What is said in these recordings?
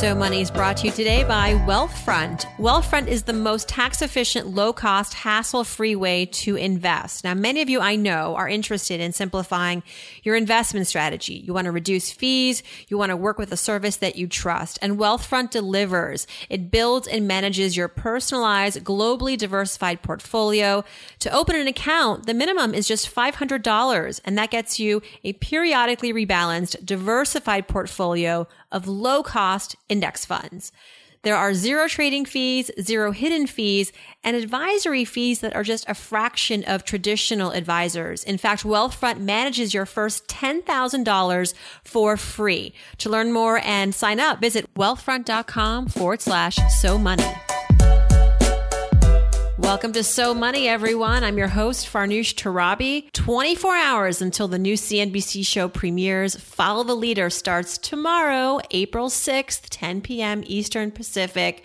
So Money is brought to you today by Wealthfront. Wealthfront is the most tax efficient, low cost, hassle free way to invest. Now, many of you I know are interested in simplifying your investment strategy. You want to reduce fees. You want to work with a service that you trust and Wealthfront delivers. It builds and manages your personalized, globally diversified portfolio. To open an account, the minimum is just $500 and that gets you a periodically rebalanced, diversified portfolio of low cost index funds. There are zero trading fees, zero hidden fees, and advisory fees that are just a fraction of traditional advisors. In fact, Wealthfront manages your first $10,000 for free. To learn more and sign up, visit wealthfront.com forward slash so money. Welcome to So Money, everyone. I'm your host, Farnoosh Torabi. 24 hours until the new CNBC show premieres. Follow the Leader starts tomorrow, April 6th, 10 p.m. Eastern Pacific.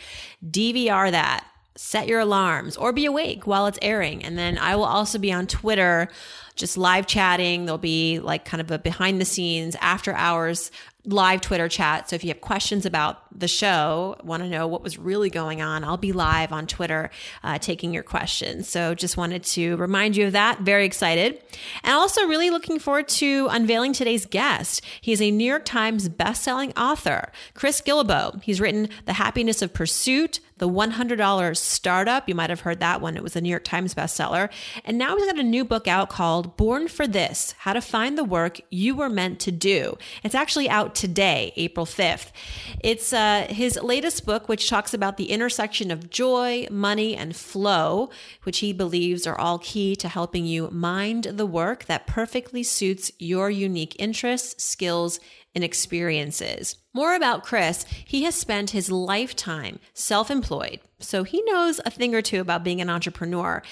DVR that. Set your alarms or be awake while it's airing. And then I will also be on Twitter just live chatting. There'll be like kind of a behind the scenes after hours live Twitter chat. So if you have questions about the show, want to know what was really going on, I'll be live on Twitter uh, taking your questions. So just wanted to remind you of that. Very excited. And also really looking forward to unveiling today's guest. He's a New York Times bestselling author, Chris Guillebeau. He's written The Happiness of Pursuit, the $100 Startup. You might have heard that one. It was a New York Times bestseller. And now he's got a new book out called Born for This How to Find the Work You Were Meant to Do. It's actually out today, April 5th. It's uh, his latest book, which talks about the intersection of joy, money, and flow, which he believes are all key to helping you mind the work that perfectly suits your unique interests, skills, and experiences. More about Chris, he has spent his lifetime self employed, so he knows a thing or two about being an entrepreneur.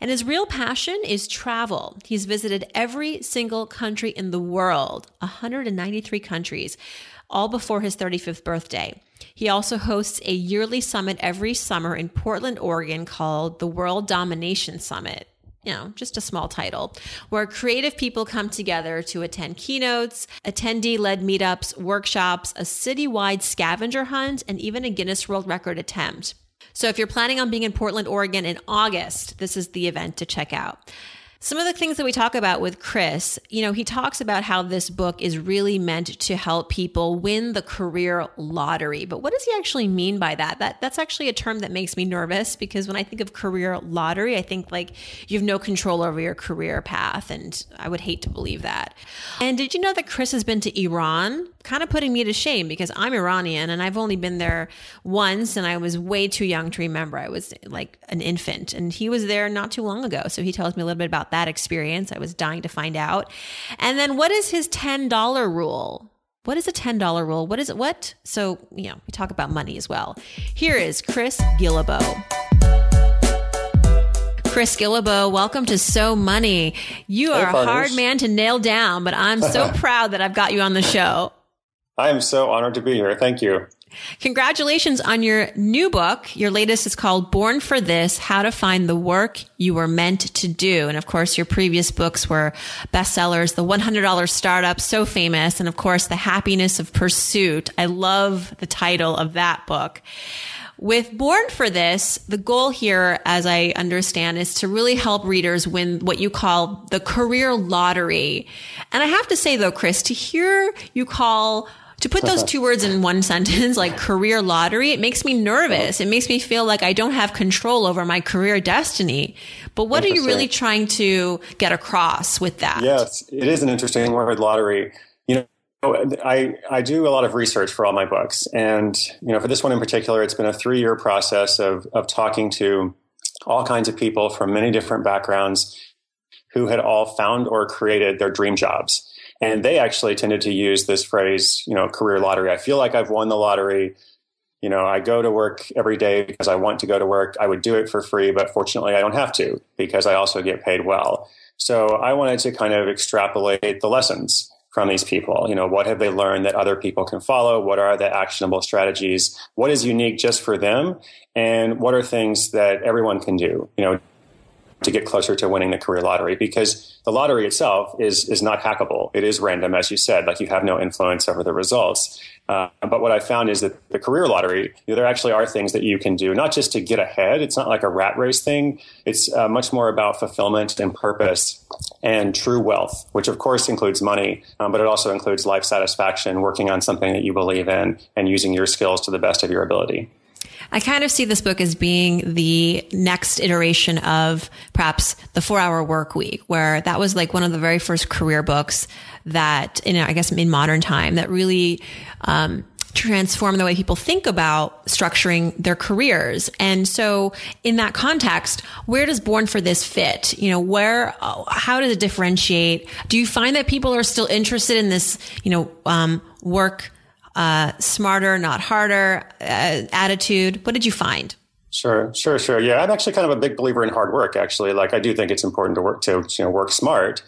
And his real passion is travel. He's visited every single country in the world, 193 countries, all before his 35th birthday. He also hosts a yearly summit every summer in Portland, Oregon called the World Domination Summit you know, just a small title, where creative people come together to attend keynotes, attendee led meetups, workshops, a citywide scavenger hunt, and even a Guinness World Record attempt. So if you're planning on being in Portland, Oregon in August, this is the event to check out. Some of the things that we talk about with Chris, you know, he talks about how this book is really meant to help people win the career lottery. But what does he actually mean by that? That that's actually a term that makes me nervous because when I think of career lottery, I think like you have no control over your career path and I would hate to believe that. And did you know that Chris has been to Iran? Kind of putting me to shame because I'm Iranian and I've only been there once and I was way too young to remember. I was like an infant and he was there not too long ago. So he tells me a little bit about that experience. I was dying to find out. And then what is his $10 rule? What is a $10 rule? What is it? What? So, you know, we talk about money as well. Here is Chris Guillebeau. Chris Guillebeau, welcome to So Money. You are hey, a hard man to nail down, but I'm so proud that I've got you on the show. I am so honored to be here. Thank you. Congratulations on your new book. Your latest is called Born for This How to Find the Work You Were Meant to Do. And of course, your previous books were bestsellers The $100 Startup, so famous. And of course, The Happiness of Pursuit. I love the title of that book. With Born for This, the goal here, as I understand, is to really help readers win what you call the career lottery. And I have to say though, Chris, to hear you call to put those two words in one sentence, like career lottery, it makes me nervous. It makes me feel like I don't have control over my career destiny. But what are you really trying to get across with that? Yes, it is an interesting word, lottery. You know, I, I do a lot of research for all my books. And, you know, for this one in particular, it's been a three year process of, of talking to all kinds of people from many different backgrounds who had all found or created their dream jobs. And they actually tended to use this phrase, you know, career lottery. I feel like I've won the lottery. You know, I go to work every day because I want to go to work. I would do it for free, but fortunately I don't have to because I also get paid well. So I wanted to kind of extrapolate the lessons from these people. You know, what have they learned that other people can follow? What are the actionable strategies? What is unique just for them? And what are things that everyone can do? You know, to get closer to winning the career lottery because the lottery itself is is not hackable. It is random, as you said. Like you have no influence over the results. Uh, but what I found is that the career lottery, you know, there actually are things that you can do, not just to get ahead. It's not like a rat race thing. It's uh, much more about fulfillment and purpose and true wealth, which of course includes money, um, but it also includes life satisfaction, working on something that you believe in, and using your skills to the best of your ability. I kind of see this book as being the next iteration of perhaps the four hour work week, where that was like one of the very first career books that, in, I guess, in modern time that really, um, transform the way people think about structuring their careers. And so in that context, where does Born for This fit? You know, where, how does it differentiate? Do you find that people are still interested in this, you know, um, work uh, smarter, not harder uh, attitude. What did you find? Sure, sure, sure. Yeah, I'm actually kind of a big believer in hard work. Actually, like I do think it's important to work to you know work smart.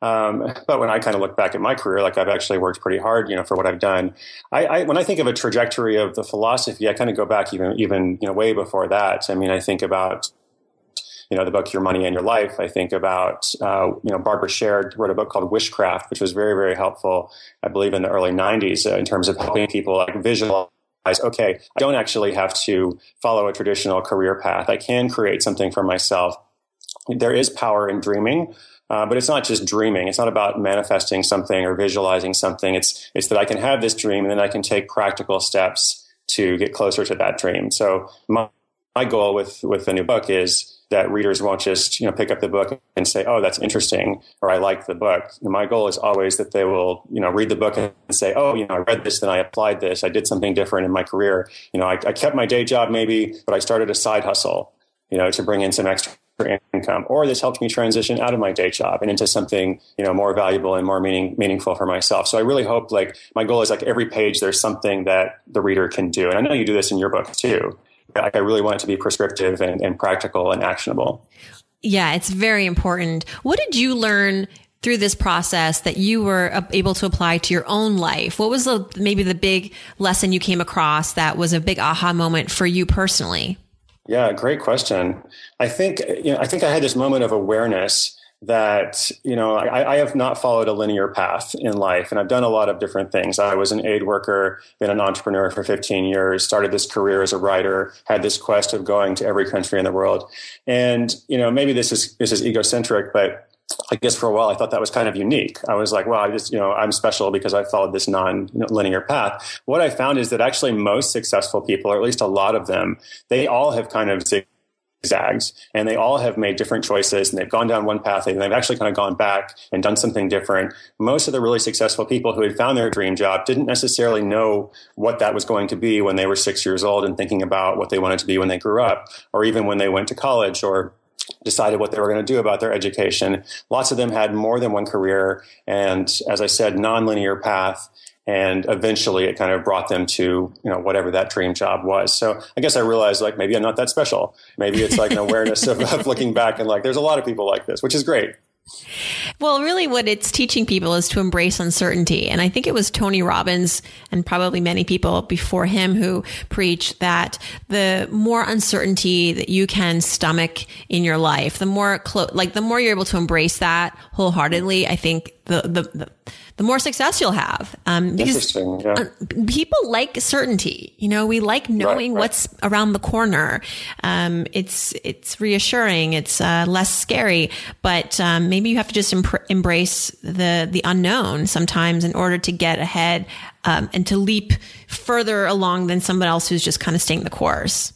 Um, but when I kind of look back at my career, like I've actually worked pretty hard, you know, for what I've done. I, I, when I think of a trajectory of the philosophy, I kind of go back even even you know way before that. I mean, I think about you know, the book Your Money and Your Life, I think about, uh, you know, Barbara Sher wrote a book called Wishcraft, which was very, very helpful, I believe, in the early 90s uh, in terms of helping people like visualize okay, I don't actually have to follow a traditional career path. I can create something for myself. There is power in dreaming. Uh, but it's not just dreaming. It's not about manifesting something or visualizing something. It's it's that I can have this dream and then I can take practical steps to get closer to that dream. So my, my goal with with the new book is that readers won't just you know pick up the book and say, "Oh, that's interesting," or "I like the book." My goal is always that they will you know read the book and say, "Oh, you know, I read this, then I applied this, I did something different in my career. You know, I, I kept my day job maybe, but I started a side hustle, you know, to bring in some extra income, or this helped me transition out of my day job and into something you know more valuable and more meaning meaningful for myself. So I really hope like my goal is like every page there's something that the reader can do, and I know you do this in your book too I really want it to be prescriptive and, and practical and actionable. Yeah, it's very important. What did you learn through this process that you were able to apply to your own life? What was the, maybe the big lesson you came across that was a big aha moment for you personally? Yeah, great question. I think you know, I think I had this moment of awareness that you know I, I, have not followed a linear path in life and i've done a lot of different things i was an aid worker been an entrepreneur for 15 years started this career as a writer had this quest of going to every country in the world and you know maybe this is this is egocentric but I guess for a while I thought that was kind of unique. I was like, well, I just, you know, I'm special because I followed this non-linear path. What I found is that actually most successful people, or at least a lot of them, they all have kind of zags and they all have made different choices and they've gone down one path and they've actually kind of gone back and done something different. Most of the really successful people who had found their dream job didn't necessarily know what that was going to be when they were six years old and thinking about what they wanted to be when they grew up or even when they went to college or decided what they were going to do about their education. Lots of them had more than one career and as i said nonlinear path and eventually it kind of brought them to you know whatever that dream job was. So i guess i realized like maybe i'm not that special. Maybe it's like an awareness of, of looking back and like there's a lot of people like this which is great. Well, really, what it's teaching people is to embrace uncertainty. And I think it was Tony Robbins and probably many people before him who preached that the more uncertainty that you can stomach in your life, the more clo- like the more you're able to embrace that wholeheartedly, I think the, the, the the more success you'll have. Um, because yeah. Uh, people like certainty. You know, we like knowing right, right. what's around the corner. Um, it's it's reassuring. It's uh, less scary. But um, maybe you have to just embrace the the unknown sometimes in order to get ahead um, and to leap further along than someone else who's just kind of staying the course.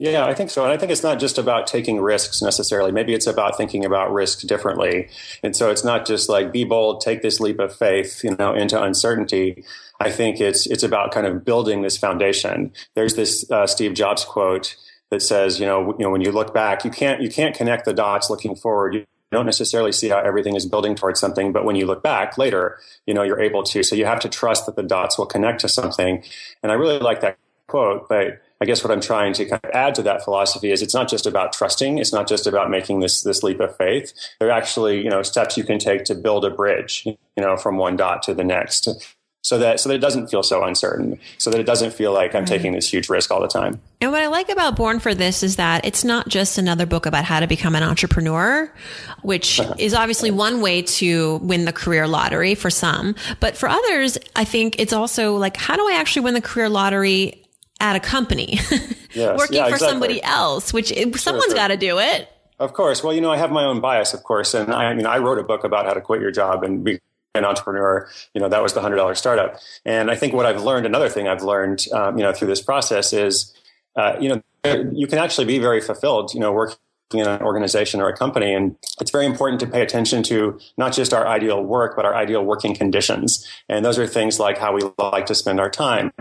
Yeah, I think so. And I think it's not just about taking risks necessarily. Maybe it's about thinking about risks differently. And so it's not just like be bold, take this leap of faith, you know, into uncertainty. I think it's it's about kind of building this foundation. There's this uh, Steve Jobs quote that says, you know, you know, when you look back, you can't you can't connect the dots looking forward. You don't necessarily see how everything is building towards something, but when you look back later, you know, you're able to. So you have to trust that the dots will connect to something. And I really like that quote, but I guess what I'm trying to kind of add to that philosophy is it's not just about trusting. It's not just about making this this leap of faith. There are actually, you know, steps you can take to build a bridge, you know, from one dot to the next so that so that it doesn't feel so uncertain so that it doesn't feel like i'm mm-hmm. taking this huge risk all the time and what i like about born for this is that it's not just another book about how to become an entrepreneur which uh-huh. is obviously one way to win the career lottery for some but for others i think it's also like how do i actually win the career lottery at a company yes. working yeah, for exactly. somebody else which sure, someone's sure. got to do it of course. Well, you know, I have my own bias, of course, and I, I mean, I wrote a book about how to quit your job and be an entrepreneur, you know, that was the hundred dollar startup. And I think what I've learned, another thing I've learned, um, you know, through this process is, uh, you know, you can actually be very fulfilled, you know, working in an organization or a company. And it's very important to pay attention to not just our ideal work, but our ideal working conditions. And those are things like how we like to spend our time,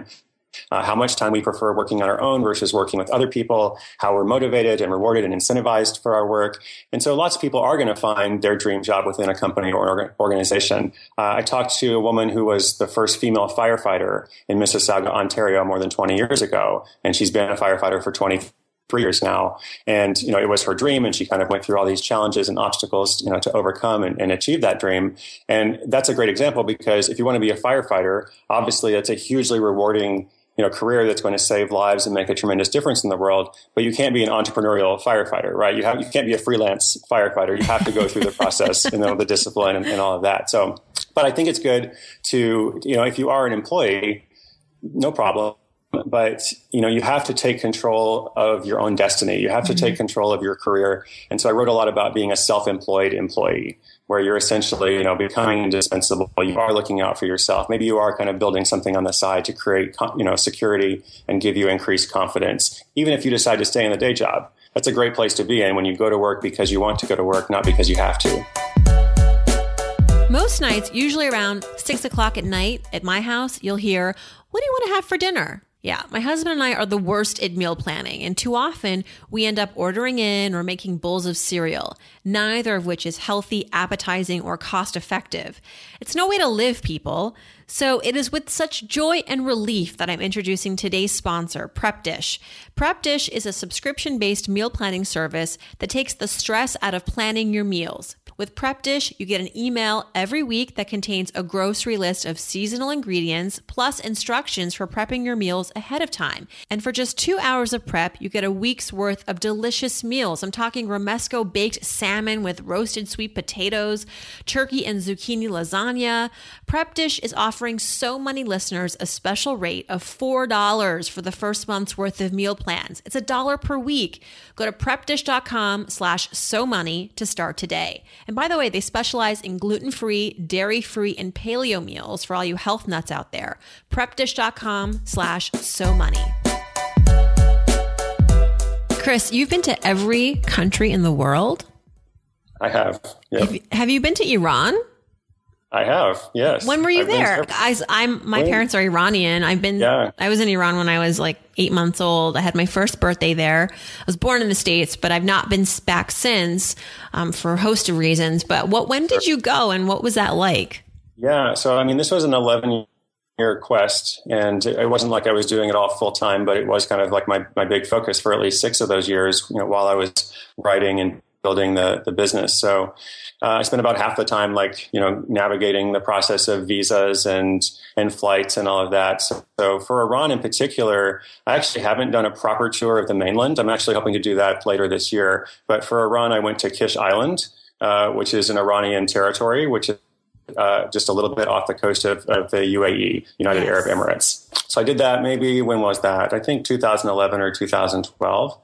uh, how much time we prefer working on our own versus working with other people, how we're motivated and rewarded and incentivized for our work. And so lots of people are going to find their dream job within a company or an organization. Uh, I talked to a woman who was the first female firefighter in Mississauga, Ontario more than 20 years ago, and she's been a firefighter for 20 three years now. And, you know, it was her dream and she kind of went through all these challenges and obstacles, you know, to overcome and, and, achieve that dream. And that's a great example because if you want to be a firefighter, obviously it's a hugely rewarding you know career that's going to save lives and make a tremendous difference in the world but you can't be an entrepreneurial firefighter right? You have you can't be a freelance firefighter. You have to go through the process you know the discipline and, and all of that. So but i think it's good to you know if you are an employee no problem. But you know you have to take control of your own destiny. You have to mm-hmm. take control of your career. And so i wrote a lot about being a self-employed employee where you're essentially, you know, becoming indispensable. You are looking out for yourself. Maybe you are kind of building something on the side to create, you know, security and give you increased confidence. Even if you decide to stay in the day job, that's a great place to be in when you go to work because you want to go to work, not because you have to. Most nights, usually around six o'clock at night at my house, you'll hear, What do you want to have for dinner? Yeah, my husband and I are the worst at meal planning, and too often we end up ordering in or making bowls of cereal, neither of which is healthy, appetizing, or cost effective. It's no way to live, people. So it is with such joy and relief that I'm introducing today's sponsor, Prep Dish. Prep Dish is a subscription based meal planning service that takes the stress out of planning your meals. With Prep Dish, you get an email every week that contains a grocery list of seasonal ingredients plus instructions for prepping your meals ahead of time. And for just two hours of prep, you get a week's worth of delicious meals. I'm talking Romesco baked salmon with roasted sweet potatoes, turkey and zucchini lasagna. Prep Dish is offering so many listeners a special rate of $4 for the first month's worth of meal plans. It's a dollar per week. Go to prepdish.com slash so money to start today. And by the way, they specialize in gluten free, dairy free, and paleo meals for all you health nuts out there. Prepdish.com slash so money. Chris, you've been to every country in the world. I have. Yep. Have, have you been to Iran? I have, yes. When were you I've there? I, am my parents are Iranian. I've been. Yeah. I was in Iran when I was like eight months old. I had my first birthday there. I was born in the states, but I've not been back since um, for a host of reasons. But what? When did you go, and what was that like? Yeah, so I mean, this was an 11 year quest, and it wasn't like I was doing it all full time, but it was kind of like my my big focus for at least six of those years. You know, while I was writing and building the the business, so uh, I spent about half the time like you know navigating the process of visas and and flights and all of that. So, so, for Iran in particular, I actually haven't done a proper tour of the mainland. I'm actually hoping to do that later this year. But for Iran, I went to Kish Island, uh, which is an Iranian territory, which is uh, just a little bit off the coast of, of the UAE, United yes. Arab Emirates. So I did that maybe when was that? I think 2011 or 2012.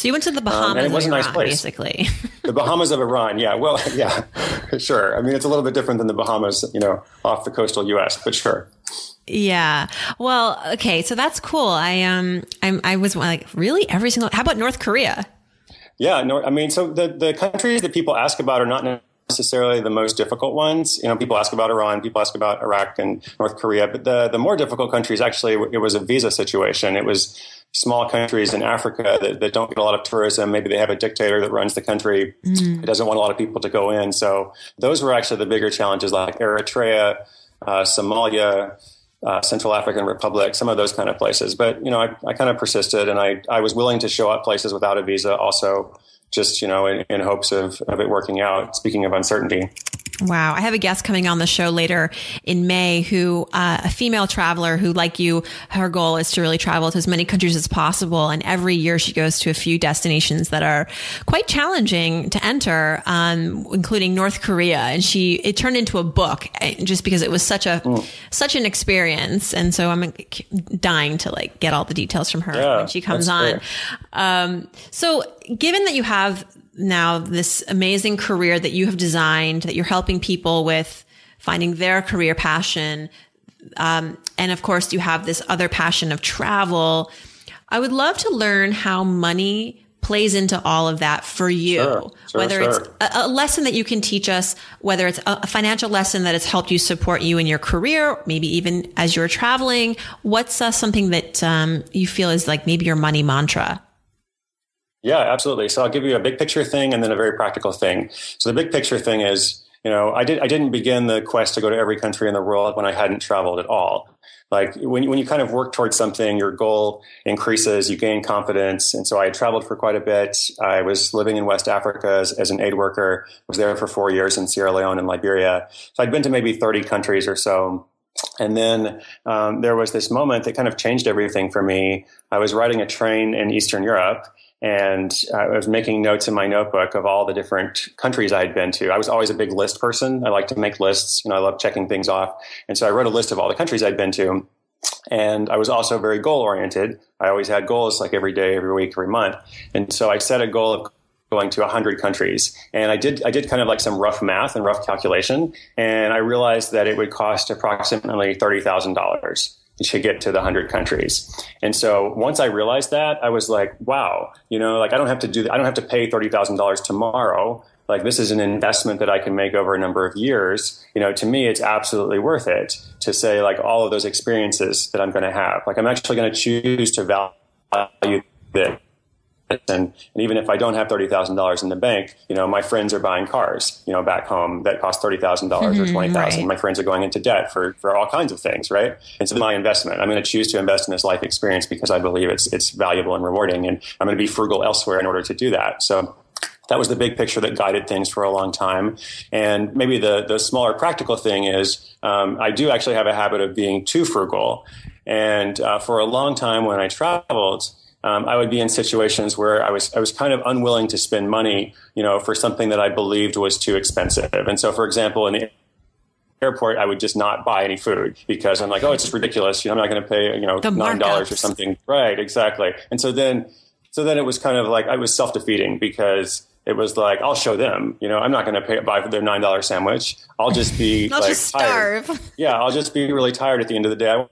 So you went to the Bahamas. Um, and it was a nice Iran, place. Basically, the Bahamas of Iran. Yeah, well, yeah, sure. I mean, it's a little bit different than the Bahamas, you know, off the coastal U.S., but sure. Yeah. Well, okay. So that's cool. I um, I'm, I was like, really every single. How about North Korea? Yeah. No, I mean, so the the countries that people ask about are not necessarily the most difficult ones. You know, people ask about Iran, people ask about Iraq and North Korea, but the, the more difficult countries actually, it was a visa situation. It was small countries in Africa that, that don't get a lot of tourism. Maybe they have a dictator that runs the country. Mm. It doesn't want a lot of people to go in. So those were actually the bigger challenges like Eritrea, uh, Somalia, uh, Central African Republic, some of those kind of places. But, you know, I, I kind of persisted and I, I was willing to show up places without a visa also just, you know, in, in hopes of, of it working out. Speaking of uncertainty. Wow. I have a guest coming on the show later in May who, uh, a female traveler who, like you, her goal is to really travel to as many countries as possible. And every year she goes to a few destinations that are quite challenging to enter, um, including North Korea. And she, it turned into a book eh, just because it was such a, mm. such an experience. And so I'm dying to like get all the details from her yeah, when she comes on. Um, so given that you have now this amazing career that you have designed, that you're helping people with finding their career passion. Um, and of course, you have this other passion of travel. I would love to learn how money plays into all of that for you. Sure, sure, whether sure. it's a, a, lesson that you can teach us, whether it's a, a financial lesson that has helped you support you in your career, maybe even as you're traveling. What's uh, something that um, you feel is like maybe your money mantra? Yeah, absolutely. So I'll give you a big picture thing and then a very practical thing. So the big picture thing is, you know, I did I didn't begin the quest to go to every country in the world when I hadn't traveled at all. Like when when you kind of work towards something, your goal increases, you gain confidence. And so I traveled for quite a bit. I was living in West Africa as, as an aid worker. was there for four years in Sierra Leone and Liberia. So I'd been to maybe 30 countries or so. And then um, there was this moment that kind of changed everything for me. I was riding a train in Eastern Europe and I was making notes in my notebook of all the different countries I had been to. I was always a big list person. I like to make lists. You know, I love checking things off. And so I wrote a list of all the countries I'd been to. And I was also very goal oriented. I always had goals like every day, every week, every month. And so I set a goal of going to 100 countries. And I did I did kind of like some rough math and rough calculation and I realized that it would cost approximately $30,000 to get to the 100 countries. And so once I realized that, I was like, wow, you know, like I don't have to do, I don't have to pay $30,000 tomorrow. Like this is an investment that I can make over a number of years. You know, to me, it's absolutely worth it to say like all of those experiences that I'm going to have. Like I'm actually going to choose to value that and, and even if I don't have thirty thousand dollars in the bank, you know, my friends are buying cars, you know, back home that cost thirty thousand dollars or mm-hmm, twenty thousand. Right. My friends are going into debt for for all kinds of things, right? And so my investment, I'm going to choose to invest in this life experience because I believe it's it's valuable and rewarding, and I'm going to be frugal elsewhere in order to do that. So that was the big picture that guided things for a long time. And maybe the the smaller practical thing is um, I do actually have a habit of being too frugal. And uh, for a long time when I traveled, um, I would be in situations where I was I was kind of unwilling to spend money, you know, for something that I believed was too expensive. And so, for example, in the airport, I would just not buy any food because I'm like, oh, it's just ridiculous. You know, I'm not going to pay, you know, nine dollars or something. Right, exactly. And so then, so then it was kind of like I was self defeating because it was like I'll show them. You know, I'm not going to pay buy their nine dollar sandwich. I'll just be I'll like just starve. Tired. Yeah, I'll just be really tired at the end of the day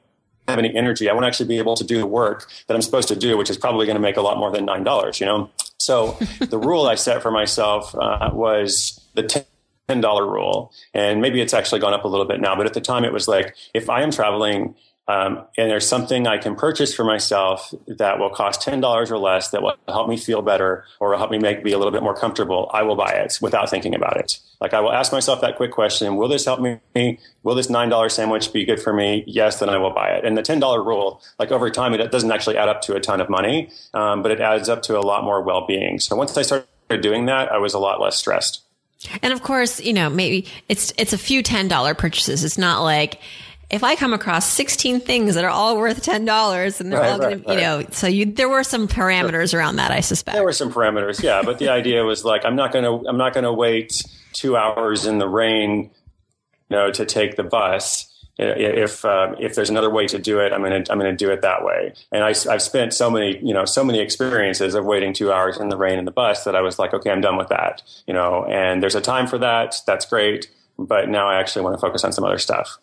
have any energy. I won't actually be able to do the work that I'm supposed to do, which is probably going to make a lot more than nine dollars. You know, so the rule I set for myself uh, was the ten dollar rule, and maybe it's actually gone up a little bit now. But at the time, it was like if I am traveling um, and there's something I can purchase for myself that will cost ten dollars or less that will help me feel better or help me make me a little bit more comfortable. I will buy it without thinking about it. Like I will ask myself that quick question: Will this help me? Will this nine dollar sandwich be good for me? Yes, then I will buy it. And the ten dollar rule, like over time, it doesn't actually add up to a ton of money, um, but it adds up to a lot more well being. So once I started doing that, I was a lot less stressed. And of course, you know, maybe it's it's a few ten dollar purchases. It's not like if I come across 16 things that are all worth $10 and they're right, all going right, to, you know, so you, there were some parameters sure. around that, I suspect. There were some parameters, yeah. But the idea was like, I'm not going to, I'm not going to wait two hours in the rain, you know, to take the bus. If uh, if there's another way to do it, I'm gonna I'm gonna do it that way. And I, I've spent so many you know so many experiences of waiting two hours in the rain in the bus that I was like, okay, I'm done with that. You know, and there's a time for that. That's great. But now I actually want to focus on some other stuff.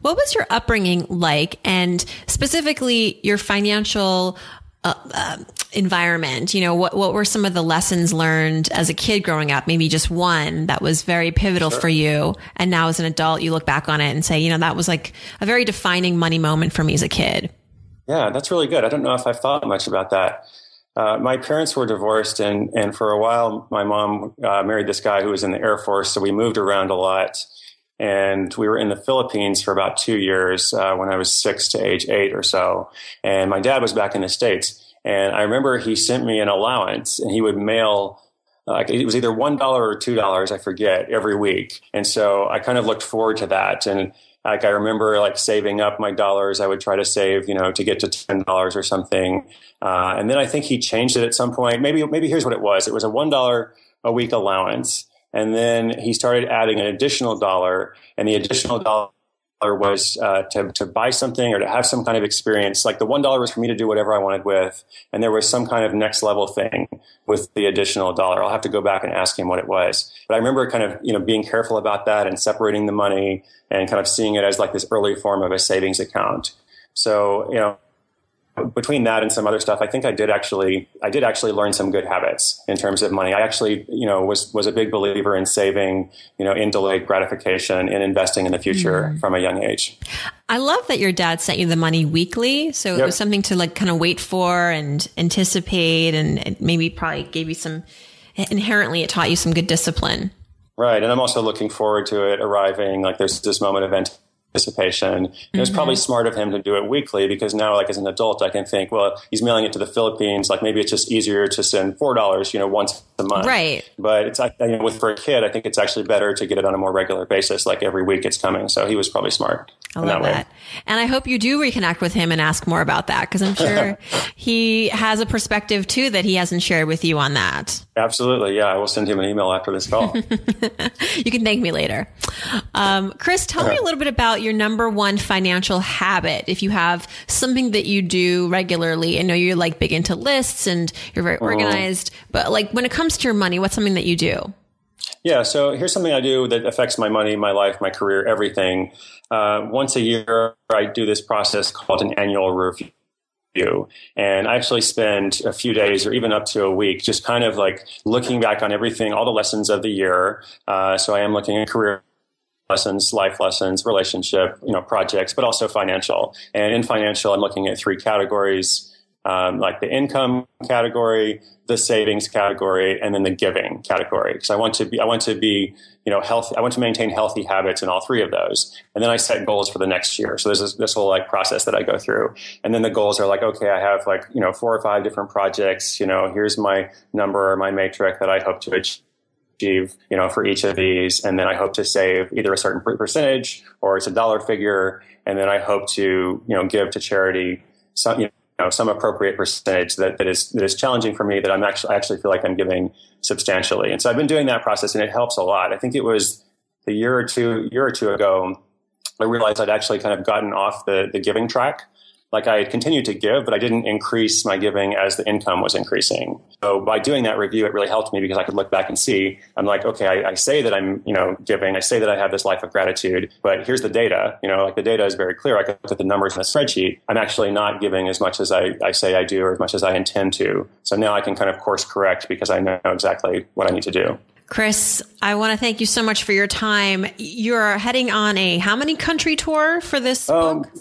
What was your upbringing like, and specifically your financial uh, uh, environment? You know, what what were some of the lessons learned as a kid growing up? Maybe just one that was very pivotal sure. for you, and now as an adult, you look back on it and say, you know, that was like a very defining money moment for me as a kid. Yeah, that's really good. I don't know if I've thought much about that. Uh, my parents were divorced, and and for a while, my mom uh, married this guy who was in the Air Force, so we moved around a lot. And we were in the Philippines for about two years uh, when I was six to age eight or so. And my dad was back in the States. And I remember he sent me an allowance and he would mail like it was either one dollar or two dollars, I forget, every week. And so I kind of looked forward to that. And like I remember like saving up my dollars. I would try to save, you know, to get to ten dollars or something. Uh, and then I think he changed it at some point. Maybe maybe here's what it was. It was a one dollar a week allowance. And then he started adding an additional dollar, and the additional dollar was uh, to, to buy something or to have some kind of experience. Like the one dollar was for me to do whatever I wanted with, and there was some kind of next level thing with the additional dollar. I'll have to go back and ask him what it was. But I remember kind of you know being careful about that and separating the money and kind of seeing it as like this early form of a savings account. So you know between that and some other stuff, I think I did actually I did actually learn some good habits in terms of money. I actually you know was was a big believer in saving, you know, in delayed gratification and investing in the future mm from a young age. I love that your dad sent you the money weekly, so yep. it was something to like kind of wait for and anticipate, and maybe probably gave you some inherently it taught you some good discipline. Right, and I'm also looking forward to it arriving. Like there's this moment of participation. Mm-hmm. It was probably smart of him to do it weekly because now, like as an adult, I can think, well, he's mailing it to the Philippines. Like maybe it's just easier to send four dollars, you know, once a month. Right. But it's you know, with for a kid, I think it's actually better to get it on a more regular basis, like every week it's coming. So he was probably smart. I love that. that. And I hope you do reconnect with him and ask more about that because I'm sure he has a perspective too that he hasn't shared with you on that. Absolutely. Yeah. I will send him an email after this call. you can thank me later. Um, Chris, tell me a little bit about your number one financial habit. If you have something that you do regularly, I know you're like big into lists and you're very uh-huh. organized, but like when it comes to your money, what's something that you do? Yeah, so here's something I do that affects my money, my life, my career, everything. Uh, once a year, I do this process called an annual review. And I actually spend a few days or even up to a week just kind of like looking back on everything, all the lessons of the year. Uh, so I am looking at career lessons, life lessons, relationship, you know, projects, but also financial. And in financial, I'm looking at three categories, um, like the income category, the savings category, and then the giving category. Because I want to be, I want to be, you know, healthy. I want to maintain healthy habits in all three of those. And then I set goals for the next year. So there's this, this whole like process that I go through. And then the goals are like, okay, I have like, you know, four or five different projects. You know, here's my number or my metric that I hope to achieve achieve, you know, for each of these. And then I hope to save either a certain percentage or it's a dollar figure. And then I hope to, you know, give to charity some, you know, some appropriate percentage that, that is, that is challenging for me that I'm actually, I actually feel like I'm giving substantially. And so I've been doing that process and it helps a lot. I think it was a year or two, year or two ago, I realized I'd actually kind of gotten off the, the giving track like I continued to give, but I didn't increase my giving as the income was increasing. So by doing that review, it really helped me because I could look back and see, I'm like, okay, I, I, say that I'm, you know, giving, I say that I have this life of gratitude, but here's the data, you know, like the data is very clear. I can look at the numbers in a spreadsheet. I'm actually not giving as much as I, I say I do or as much as I intend to. So now I can kind of course correct because I know exactly what I need to do. Chris, I want to thank you so much for your time. You're heading on a how many country tour for this um, book?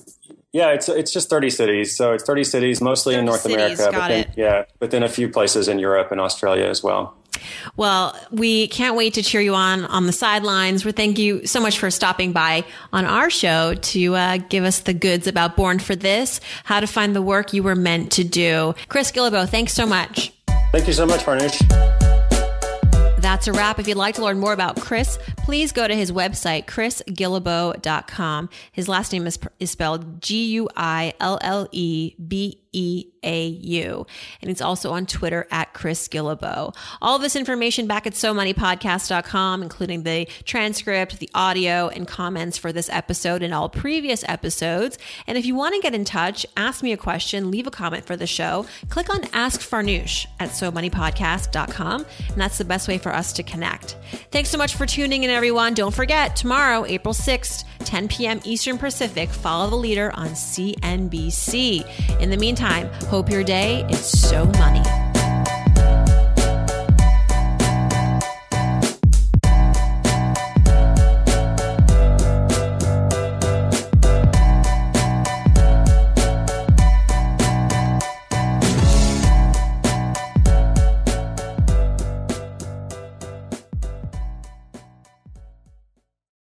Yeah, it's it's just 30 cities. So it's 30 cities, mostly 30 in North cities, America. but then, Yeah, but then a few places in Europe and Australia as well. Well, we can't wait to cheer you on on the sidelines. We thank you so much for stopping by on our show to uh, give us the goods about Born for This, how to find the work you were meant to do. Chris Guillebeau, thanks so much. Thank you so much, Farnoosh. That's a wrap. If you'd like to learn more about Chris, please go to his website, chrisguillebeau.com. His last name is, is spelled G U I L L E B E A U. And it's also on Twitter at Chris Guillebeau. All this information back at SoMoneyPodcast.com, including the transcript, the audio, and comments for this episode and all previous episodes. And if you want to get in touch, ask me a question, leave a comment for the show, click on Ask Farnoosh at SoMoneyPodcast.com. And that's the best way for us to connect. Thanks so much for tuning in, everyone. Don't forget, tomorrow, April 6th, 10 p.m. Eastern Pacific, follow the leader on CNBC. In the meantime, time. Hope your day is so money.